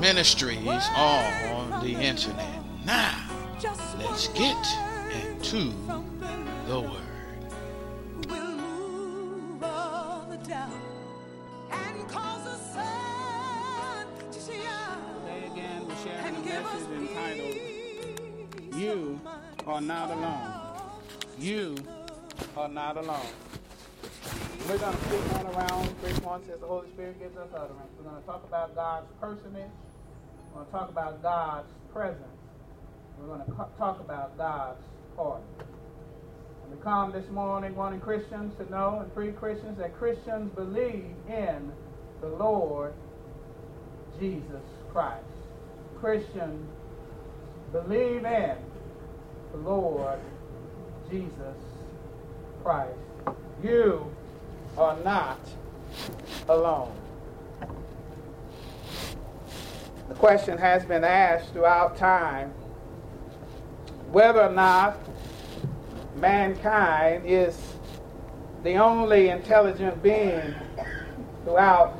ministries all on the internet. Now, let's get into the Word. Today again, we're sharing a message entitled, You Are Not Alone. You Are Not Alone. We're going to speak on around three points as the Holy Spirit gives us utterance. We're going to talk about God's personage. We're going to talk about God's presence. We're going to talk about God's pardon. And we come this morning wanting Christians to know and free Christians that Christians believe in the Lord Jesus Christ. Christians believe in the Lord Jesus Christ. You are not alone. The question has been asked throughout time whether or not mankind is the only intelligent being throughout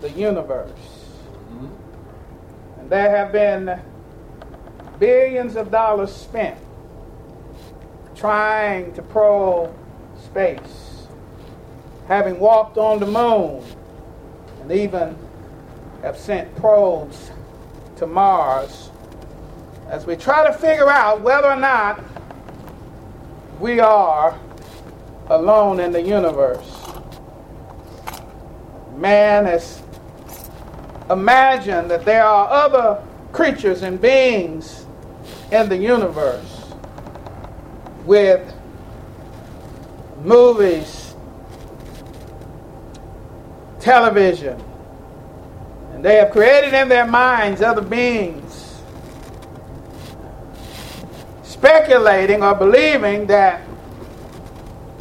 the universe. Mm-hmm. And there have been billions of dollars spent trying to probe space, having walked on the moon, and even have sent probes to Mars as we try to figure out whether or not we are alone in the universe. Man has imagined that there are other creatures and beings in the universe with movies, television, they have created in their minds other beings, speculating or believing that,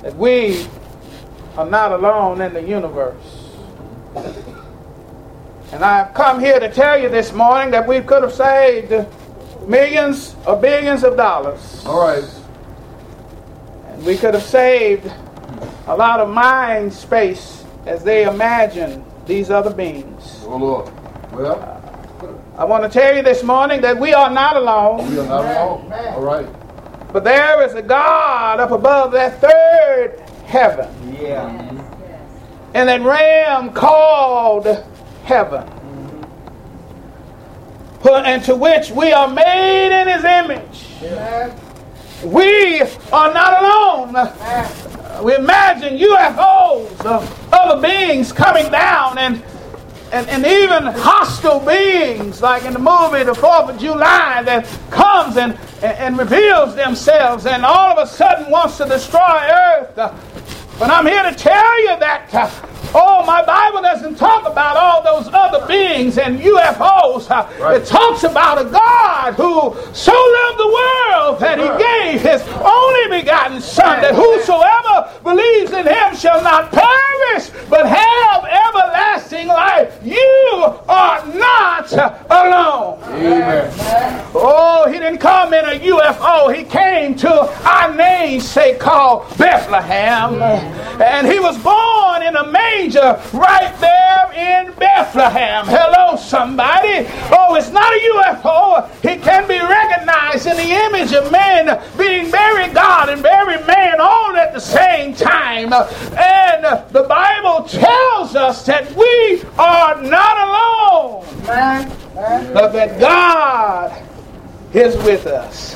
that we are not alone in the universe. And I've come here to tell you this morning that we could have saved millions or billions of dollars. All right. And we could have saved a lot of mind space as they imagine these other beings. Oh, Lord. Well, I want to tell you this morning that we are not alone. we are not alone. All right. But there is a God up above that third heaven. Yeah. And that realm called heaven. Put into which we are made in his image. We are not alone. We imagine UFOs of other beings coming down and and, and even hostile beings, like in the movie The Fourth of July, that comes and, and, and reveals themselves and all of a sudden wants to destroy Earth. But I'm here to tell you that uh, Oh, my Bible doesn't talk about all those other beings and UFOs. Right. It talks about a God who so loved that he gave his only begotten Son, that whosoever believes in him shall not perish, but have everlasting life. You are not alone. Amen. Oh, he didn't come in a UFO. He came to our namesake called Bethlehem. And he was born in a manger manger right there in Bethlehem. Hello, somebody. Oh, it's not a UFO. He can be recognized in the image of man being very God and very man all at the same time. And the Bible tells us that we are not alone, but that God is with us.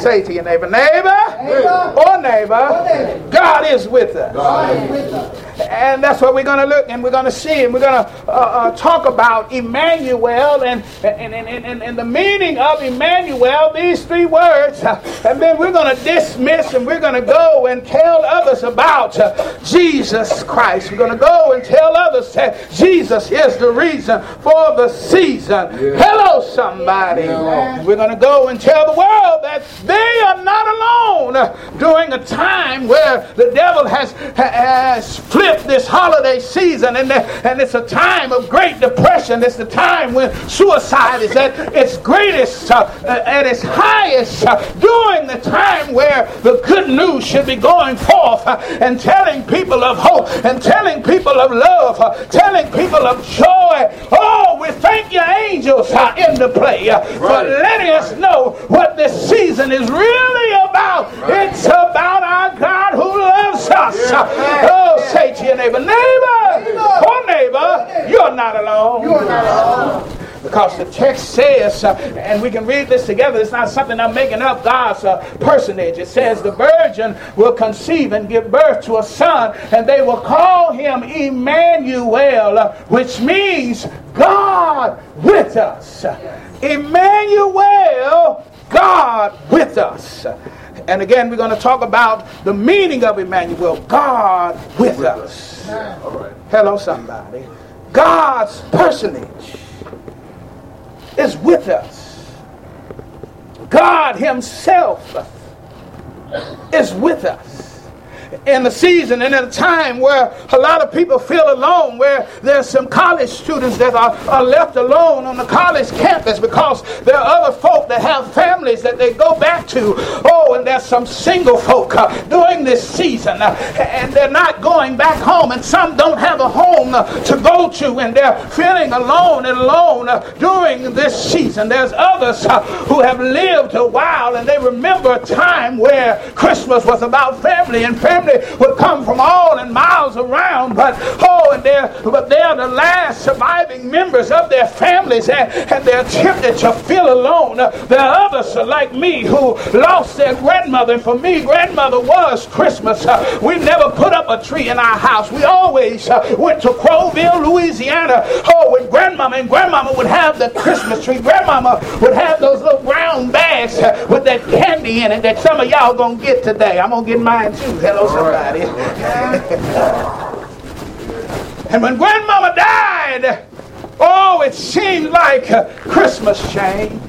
Say to your neighbor, neighbor, or neighbor, God is with us. God is with us. And that's what we're going to look and we're going to see and we're going to uh, uh, talk about Emmanuel and, and, and, and, and the meaning of Emmanuel, these three words. And then we're going to dismiss and we're going to go and tell others about Jesus Christ. We're going to go and tell others that Jesus is the reason for the season. Yeah. Hello, somebody. Yeah. We're going to go and tell the world that they are not alone during a time where the devil has, has flipped this holiday season and, and it's a time of great depression. It's the time when suicide is at its greatest, uh, at its highest, uh, during the time where the good news should be going forth uh, and telling people of hope and telling people of love, uh, telling people of joy. Oh, we thank your angels are in the play uh, right. for letting us know what this season is really about. Right. It's about our God who loves us. Yeah. Oh, say to your neighbor, neighbor, neighbor. oh neighbor, you're not alone. You're not alone. Because the text says, uh, and we can read this together, it's not something I'm making up, God's uh, personage. It says, The virgin will conceive and give birth to a son, and they will call him Emmanuel, uh, which means God with us. Emmanuel, God with us. And again, we're going to talk about the meaning of Emmanuel God with, with us. us. Hello, somebody. God's personage is with us. God Himself is with us in the season and in a time where a lot of people feel alone, where there's some college students that are, are left alone on the college campus because there are other folk that have families that they go back to. Oh, and there's some single folk uh, during this season, uh, and they're not going back home, and some don't have a home uh, to go to, and they're feeling alone and alone uh, during this season. There's others uh, who have lived a while, and they remember a time where Christmas was about family and family family would come from all and miles around, but oh, and they're but they're the last surviving members of their families, and, and they're tempted to feel alone. There are others like me who lost their grandmother, and for me, grandmother was Christmas. Uh, we never put up a tree in our house. We always uh, went to Crowville, Louisiana. Oh, with grandmama, and grandmama would have the Christmas tree. Grandmama would have those little brown bags uh, with that candy in it that some of y'all gonna get today. I'm gonna get mine too. Hello, somebody. and when grandmama died, oh, it seemed like Christmas changed.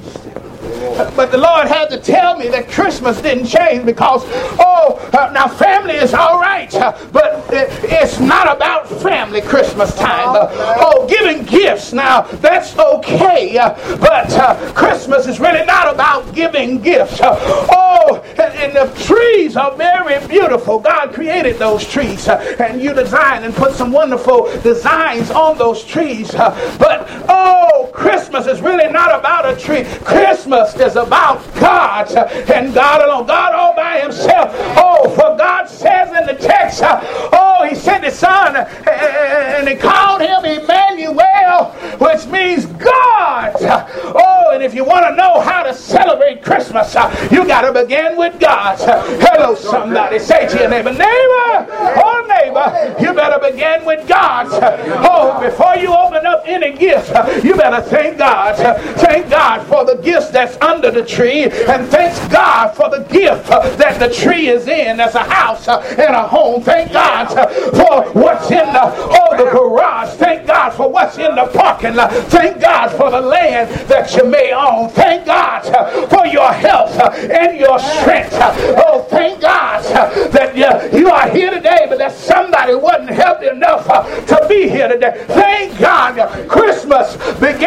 But the Lord had to tell me that Christmas didn't change because, oh, uh, now family is all right, uh, but it's not about family Christmas time. Uh, oh, giving gifts, now that's okay, uh, but uh, Christmas is really not about giving gifts. Uh, oh, and, the trees are very beautiful. God created those trees, uh, and you designed and put some wonderful designs on those trees. Uh, but, oh, Christmas is really not about a tree. Christmas is about God and God alone. God all by himself. Oh, for God says in the text, oh, he sent his son and he called him Emmanuel, which means God. Oh, and if you want to know how to celebrate Christmas, you got to begin with God. Hello, somebody. Say to your neighbor, neighbor, oh, neighbor, you better begin with God. Oh, before you open up any gift, you better thank God. Thank God for the gifts that's under the tree and thanks God for the gift that the tree is in as a house and a home. Thank God for what's in the oh the garage. Thank God for what's in the parking lot. Thank God for the land that you may own. Thank God for your health and your strength. Oh, thank God that you are here today, but that somebody wasn't healthy enough to be here today. Thank God Christmas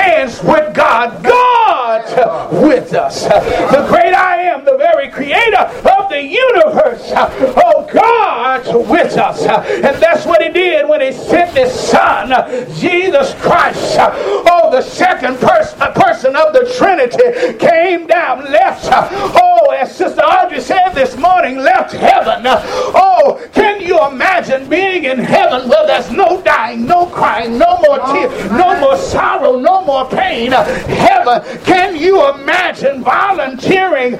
begins with God. God with with us. The great I am, the very creator of the universe. Oh, God with us. And that's what he did when he sent his son, Jesus Christ. Oh, the second pers- person of the Trinity came down, left. Oh, as Sister Audrey said this morning, left heaven. Oh, can you imagine being in heaven where there's no dying, no crying, no more tears, no more sorrow, no more pain? Heaven, can you imagine? imagine volunteering,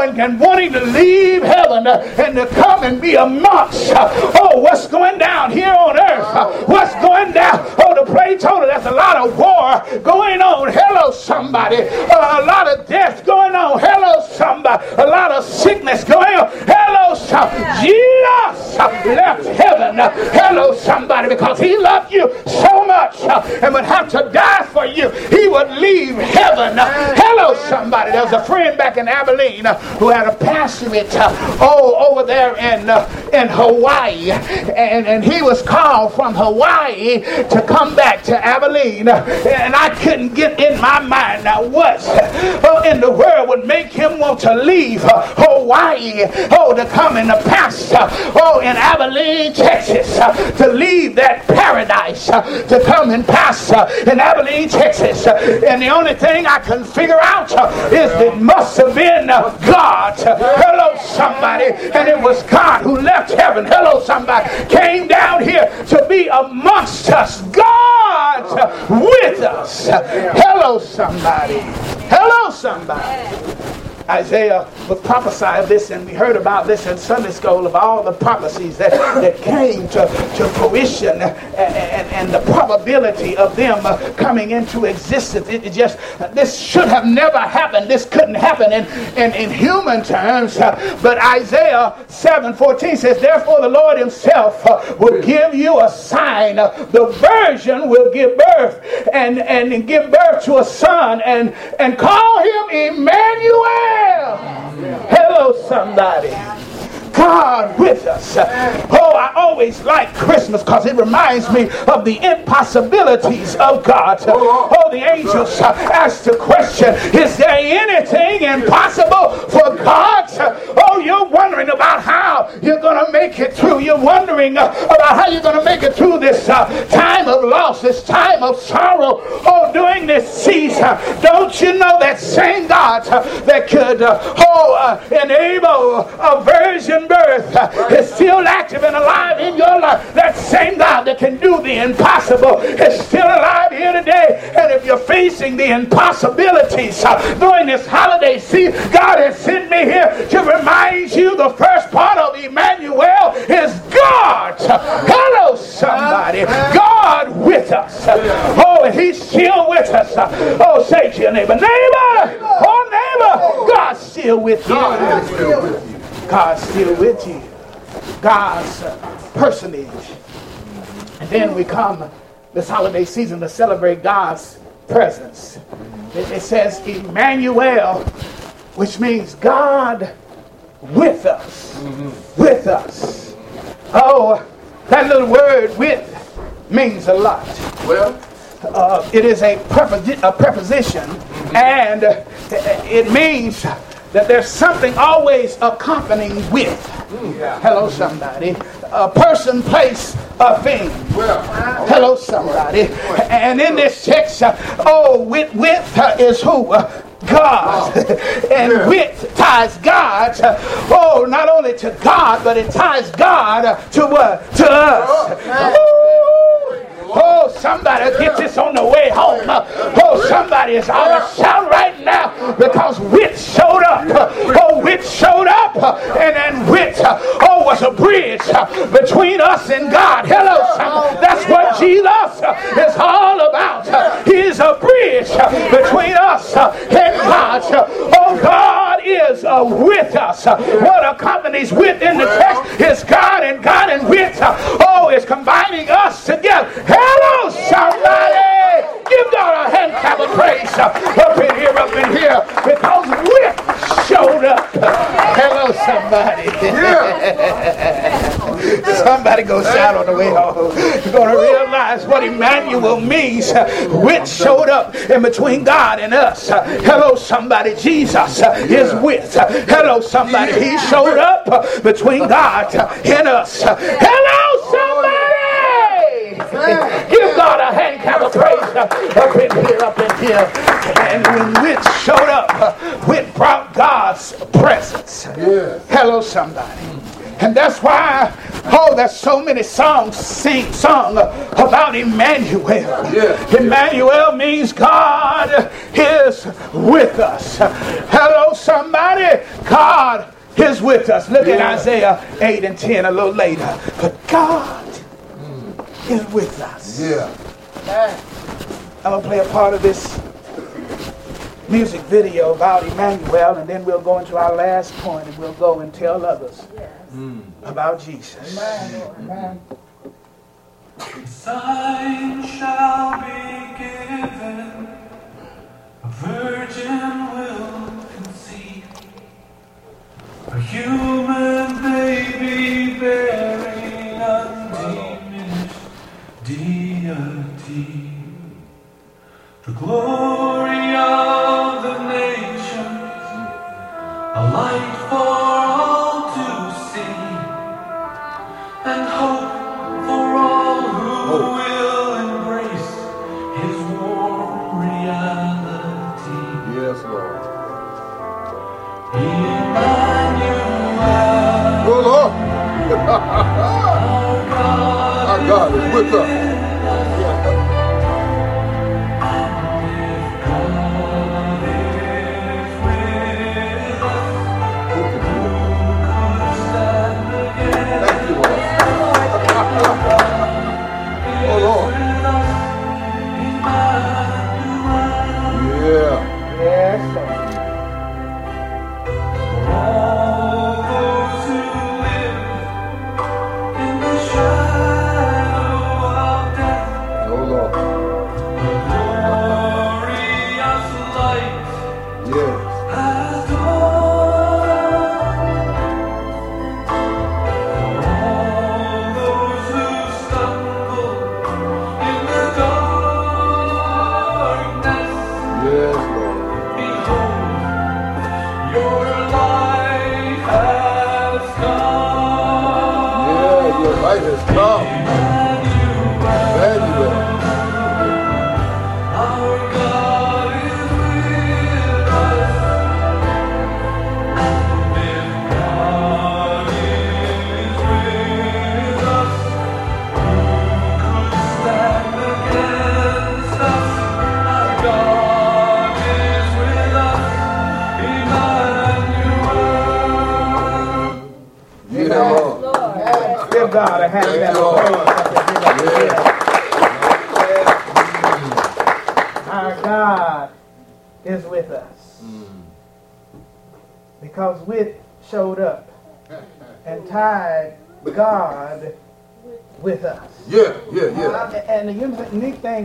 and, wanting to leave heaven and to come and be a amongst, oh, what's going down here on earth? What's going down? Oh, the play told us a lot of war going on. Hello, somebody. Uh, a lot of death going on. Hello, somebody. A lot of sickness going on. Hello, somebody. Jesus left heaven. Hello, somebody, because he loved you so much and would have to die for you. He would leave heaven. Hello, somebody. There was a friend back in Abilene uh, who had a pastorate uh, oh, over there in, uh, in Hawaii. And, and he was called from Hawaii to come back to Abilene. And I couldn't get in my mind now what in the world would make him want to leave Hawaii oh to come in the pastor oh in Abilene Texas to leave that paradise to come and pastor uh, in Abilene Texas. Uh, and the only thing I can figure out uh, is it must have been God. Hello somebody. And it was God who left heaven. Hello somebody. Came down here to be amongst us. God with us. Hello somebody. Hello somebody Isaiah was prophesying this, and we heard about this in Sunday school of all the prophecies that, that came to, to fruition and, and, and the probability of them uh, coming into existence. It just, this should have never happened. This couldn't happen in, in, in human terms. Uh, but Isaiah 7:14 says, Therefore the Lord himself will give you a sign. The virgin will give birth and, and give birth to a son and, and call him Emmanuel. Hello, somebody. God with us. Oh, I always like Christmas because it reminds me of the impossibilities of God. Oh, the angels asked the question Is there anything impossible for God? Oh, you're wondering about how you're going to make it through. You're wondering about how you're going to make it through this uh, time of loss, this time of sorrow. Oh, during this season, don't you know that same God that could uh, oh, uh, enable a virgin birth is still active and alive in your life. That same God that can do the impossible is still alive here today. And if you're facing the impossibilities uh, during this holiday season, God has sent me here to remind you the first part of Emmanuel is God. Hello, somebody. God with us. Oh, He's still with us. Oh, say to your neighbor, neighbor, oh, neighbor, God's still with you. God's still with you. God's personage. And then we come this holiday season to celebrate God's presence. It, says Emmanuel, which means God with us. Mm-hmm. With us. Oh, that little word with means a lot. Well, uh, it is a, preposi- a preposition, mm-hmm. and it means that there's something always accompanying with. Yeah. Hello, somebody. A person, place, a thing. Well, Hello, somebody. And in this text, uh, oh, with, with uh, is who? Uh, God. and yeah. with ties God, uh, oh, not only to God, but it ties God to what? To us. Oh, Oh, somebody get this on the way home. Oh, somebody is out of shout right now because wit showed up. Oh, wit showed up. And then wit, oh, was a bridge between us and God. Hello. That's what Jesus is all about. He is a bridge between us and God. Oh, God is with us. What accompanies with in the text is God and God and with. Oh, is combining us together. Hello, somebody. Give God a hand clap of praise up in here, up in here, because Whip showed up. Hello, somebody. somebody go shout on the way home. You're going to realize what Emmanuel means. Which showed up in between God and us. Hello, somebody. Jesus is with. Hello, somebody. He showed up between God and us. Hello, somebody. Give God a hand of praise up in here, up in here. And when Wit showed up, Wit brought God's presence. Yeah. Hello, somebody. And that's why, oh, there's so many songs sing sung about Emmanuel. Yeah. Emmanuel means God is with us. Hello, somebody. God is with us. Look yeah. at Isaiah 8 and 10 a little later. But God mm. is with us. Yeah. I'm going to play a part of this music video about Emmanuel, and then we'll go into our last point and we'll go and tell others yes. mm. about Jesus. Amen. Amen. Sign shall be given, a virgin will conceive, a human glory of the nations, a light for all to see, and hope for all who will embrace His warm reality. Yes, Lord. Emmanuel. Oh, Lord. Our God is with us.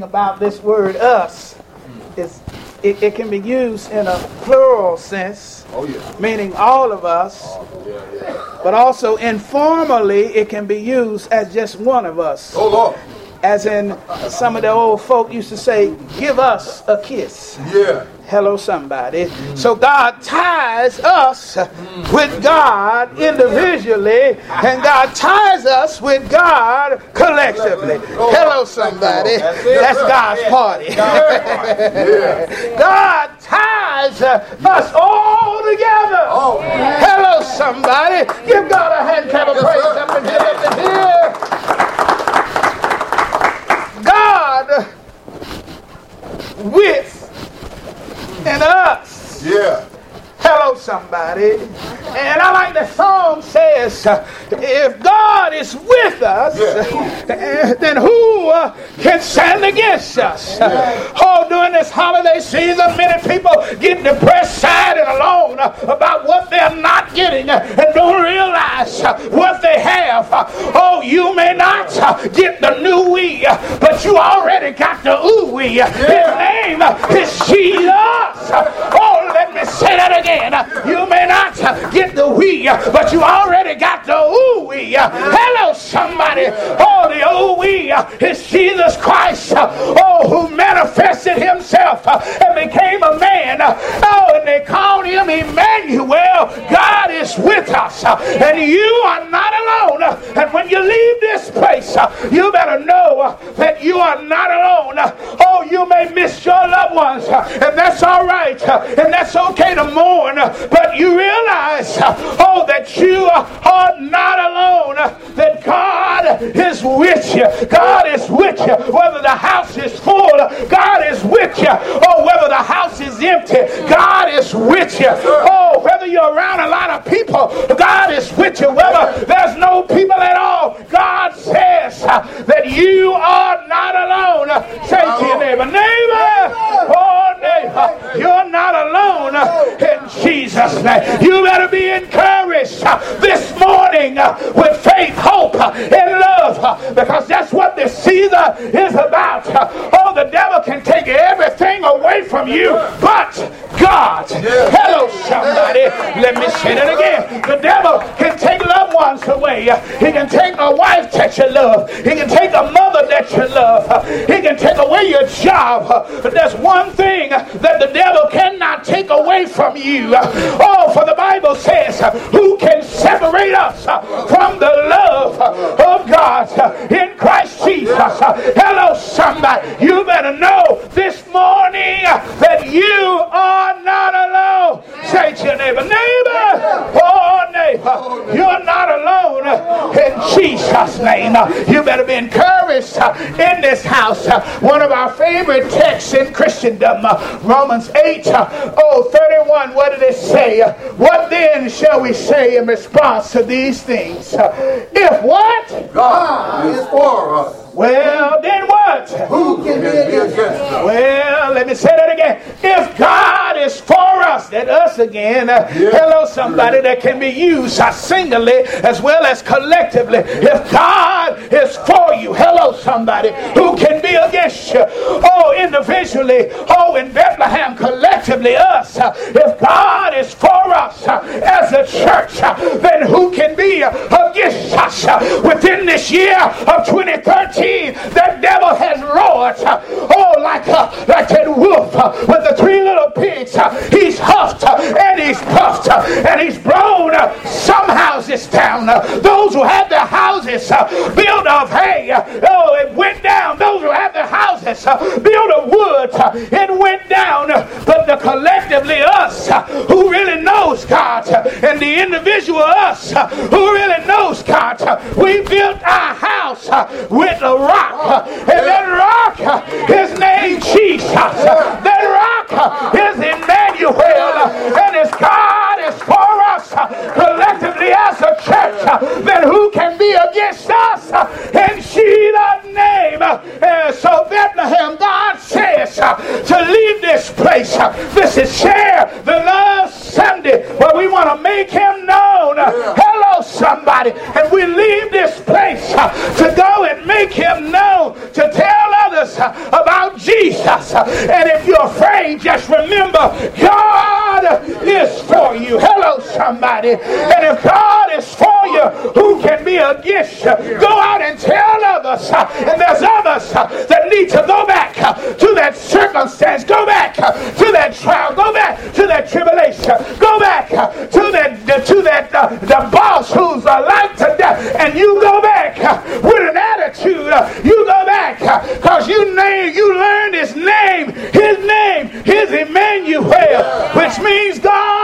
About this word us is it, it, can be used in a plural sense, oh, yeah. meaning all of us, oh, yeah, yeah. but also informally it can be used as just one of us. Oh, Lord. As in, some of the old folk used to say, give us a kiss. Yeah. Hello, somebody. Mm. So God ties us mm. with God individually, and God ties us with God collectively. Hello, somebody. That's God's party. God ties us all together. Oh, Hello, somebody. Give God a hand clap of praise up in here, up in here. God with and us. Yeah. Hello, somebody. And I like the song says, if God is with us, yeah. then who uh, can stand against us? Yeah. Oh, during this holiday season, many people get depressed, sad, and alone about what they're not getting and don't realize what they have. Oh, you may not get the new Wii, but you already got the ooh we. Yeah. His name is Jesus. Oh, let me say that again. You may not get the Wii, but you already got the ooh we. Hello, somebody. Oh, the ooh we is Jesus Christ. Oh, who manifested himself and became a man. Oh, and they called him Emmanuel. God is with us, and you are not alone. And when you leave this place, you better know that you are not you may miss your loved ones, uh, and that's all right, uh, and that's okay to mourn uh, but you realize, oh, that you are not alone, that God is with you. God is with you. Whether the house is full, God is with you. Or whether the house is empty, God is with you. Oh, whether you're around a lot of people, God is with you. Whether there's no people at all, God says that you are not alone. To your neighbor, neighbor, oh neighbor, you're not alone in Jesus' name. You better be encouraged uh, this morning uh, with faith, hope, uh, and love because that's what this season is about. Oh, the devil can take everything away from you, but God. Hello, somebody. Let me say that again. The devil can take loved ones away. He can take a wife that you love. He can take a mother that you love. He can take away your job. But there's one thing that the devil cannot take away from you. Oh, for the Bible says, who can separate us from the love of God in Christ Jesus? Hello, somebody. You better know this morning that you are not alone. Say to your neighbor, neighbor, oh neighbor, you're not Jesus' name. You better be encouraged uh, in this house. Uh, one of our favorite texts in Christendom, uh, Romans 8, oh, 31. What did it say? What then shall we say in response to these things? If what? God is for us. Well, then what? Who can be against us? Well, let me say that again. If God is for us, that us again, uh, hello, somebody that can be used uh, singly as well as collectively. If God is for you, hello, somebody who can be against you. Oh, individually, oh, in Bethlehem, collectively, us. If God is for us as a church, then who can be against us within this year of 2013? The devil has roared, oh, like, uh, like that wolf with the three little pigs. He's huffed and he's puffed and he's blown some houses down. Those who had their houses built of hay, oh, it went down. Those who had their houses uh, built of wood, it went down. But the collectively us who really knows God and the individual us who really knows God, we built our house with a rock. And that rock, his name Jesus. Uh, That rock uh, is Emmanuel. Uh, And as God is for us uh, collectively as a church, uh, then who can be against us? Uh, In Jesus' name. Uh, So Bethlehem, God says uh, to leave this place. Uh, This is share the love Sunday where we want to make him known. Uh, Hello, somebody. And we leave this place uh, to go and make him known, to tell others uh, about Jesus. Uh, And if you're afraid, just remember God is for you. Hello, somebody. And if God is for you, who can be against you? Go out and tell others. uh, And there's others uh, that need to go back uh, to that circumstance. Go back to that trial. Go back to that tribulation. Go back to that to that uh, the boss who's like to death. And you go back with an attitude. You go back because you name you learned his name. His name is Emmanuel, which means God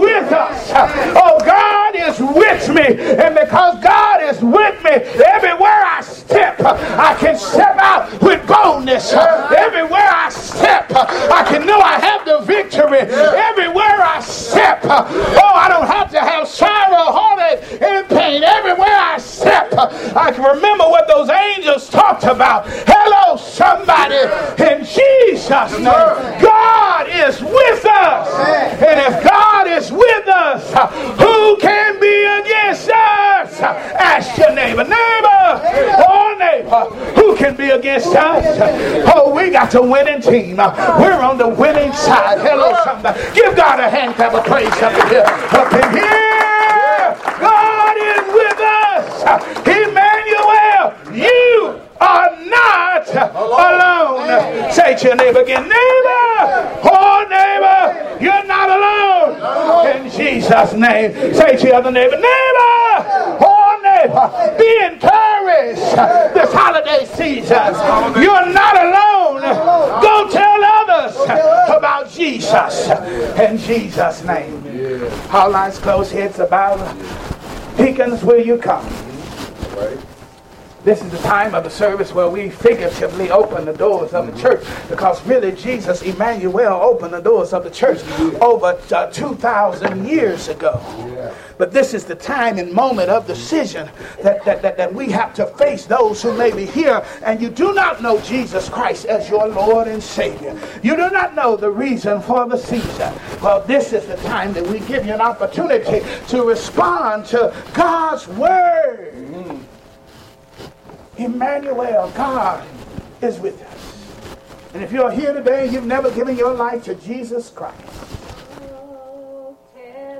with us. Oh, God is with me. And because God is with me, everywhere I step, I can step out with boldness. Everywhere I step, I can know I have the victory. Everywhere I step, oh, I don't have to have sorrow, heartache, and pain. Everywhere I step, I can remember what those angels talked about. Hello, somebody, in Jesus' name. God is with us. And if God is with us, who can be against us? Ask your neighbor, neighbor, oh neighbor, who can be against us? Oh, we got the winning team. We're on the winning side. Hello, somebody. Give God a hand clap of praise up in here. Up in here. God is with us. Emmanuel, you are not alone. Say to your neighbor again, neighbor, oh neighbor, you're not alone. In Jesus' name. Say to your other neighbor, neighbor, oh neighbor, be encouraged this holiday season. You're not alone. Go tell others about Jesus. In Jesus' name. All eyes closed, heads about. Deacons, will you come? This is the time of the service where we figuratively open the doors of the church because really Jesus, Emmanuel, opened the doors of the church over uh, 2,000 years ago. But this is the time and moment of decision that, that, that, that we have to face those who may be here and you do not know Jesus Christ as your Lord and Savior. You do not know the reason for the season. Well, this is the time that we give you an opportunity to respond to God's Word. Emmanuel, God is with us. And if you're here today and you've never given your life to Jesus Christ,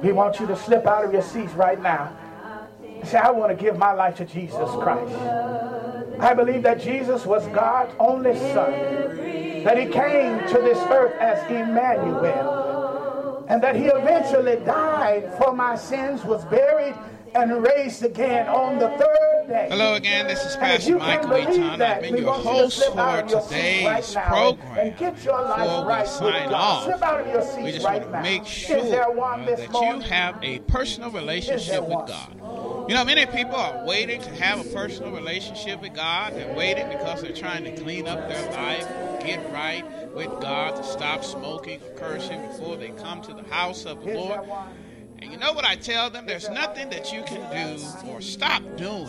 we want you to slip out of your seats right now say, I want to give my life to Jesus Christ. I believe that Jesus was God's only Son, that He came to this earth as Emmanuel, and that He eventually died for my sins, was buried, and raised again on the third day. Hello again, this is Pastor Michael Eaton. I've been your host for today's program. and Before we sign off, we just want to make sure uh, that you have a personal relationship with God. You know, many people are waiting to have a personal relationship with God. They're waiting because they're trying to clean up their life, get right with God, to stop smoking or cursing before they come to the house of the Lord. And you know what I tell them? There's nothing that you can do or stop doing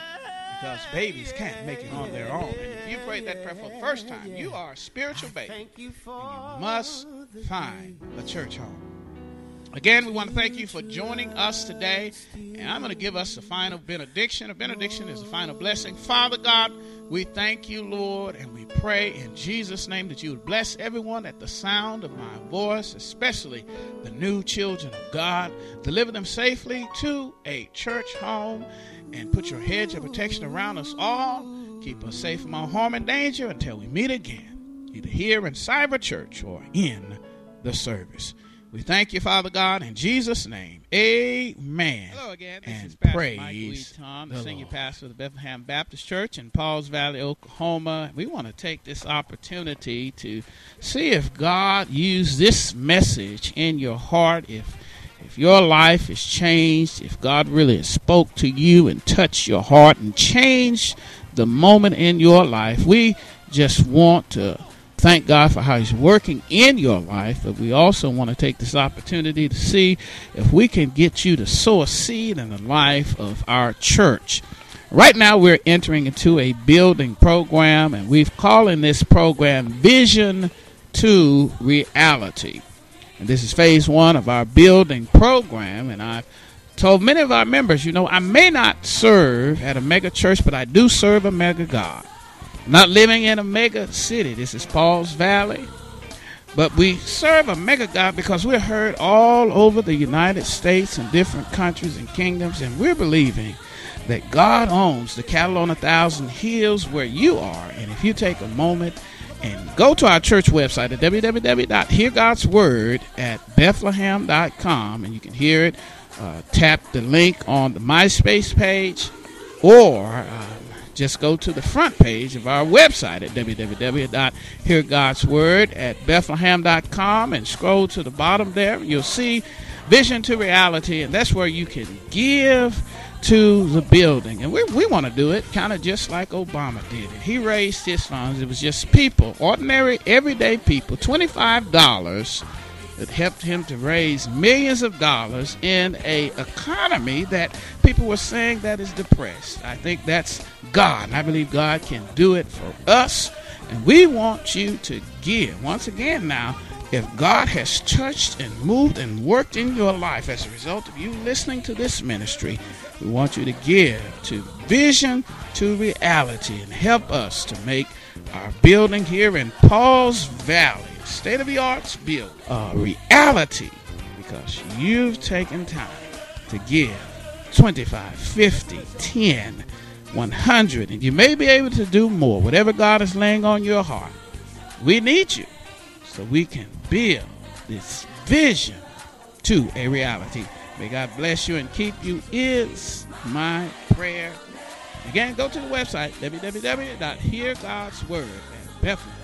because babies can't make it on their own. And if you prayed that prayer for the first time, you are a spiritual baby. And you must find a church home. Again, we want to thank you for joining us today. And I'm going to give us a final benediction. A benediction is a final blessing. Father God, we thank you, Lord, and we pray in Jesus' name that you would bless everyone at the sound of my voice, especially the new children of God. Deliver them safely to a church home and put your hedge of protection around us all. Keep us safe from all harm and danger until we meet again, either here in Cyber Church or in the service. We thank you, Father God, in Jesus' name. Amen. Hello again. This and is Pastor praise Mike Lee Tom, the, the senior Lord. pastor of the Bethlehem Baptist Church in Pauls Valley, Oklahoma. We want to take this opportunity to see if God used this message in your heart, if if your life is changed, if God really spoke to you and touched your heart and changed the moment in your life, we just want to thank God for how He's working in your life, but we also want to take this opportunity to see if we can get you to sow a seed in the life of our church. Right now, we're entering into a building program, and we've calling this program Vision to Reality. And this is phase one of our building program, and I've told many of our members, you know, I may not serve at a mega church, but I do serve a mega God. Not living in a mega city. This is Pauls Valley. But we serve a mega God because we're heard all over the United States and different countries and kingdoms, and we're believing that God owns the cattle on a thousand hills where you are. And if you take a moment and go to our church website at www.heargodsword at bethlehem.com and you can hear it. Uh, tap the link on the MySpace page or uh, just go to the front page of our website at www.heargodsword at bethlehem.com and scroll to the bottom there. You'll see Vision to Reality, and that's where you can give to the building. And we, we want to do it kind of just like Obama did it. He raised his funds. It was just people, ordinary, everyday people, $25 that helped him to raise millions of dollars in a economy that people were saying that is depressed. I think that's God. And I believe God can do it for us. And we want you to give. Once again now, if God has touched and moved and worked in your life as a result of you listening to this ministry, we want you to give to Vision to Reality and help us to make our building here in Pauls Valley, state of the arts build, a reality because you've taken time to give 25, 50, 10, 100, and you may be able to do more, whatever God is laying on your heart. We need you so we can build this vision to a reality. May God bless you and keep you is my prayer. Again, go to the website www.heargodsword at Bethlehem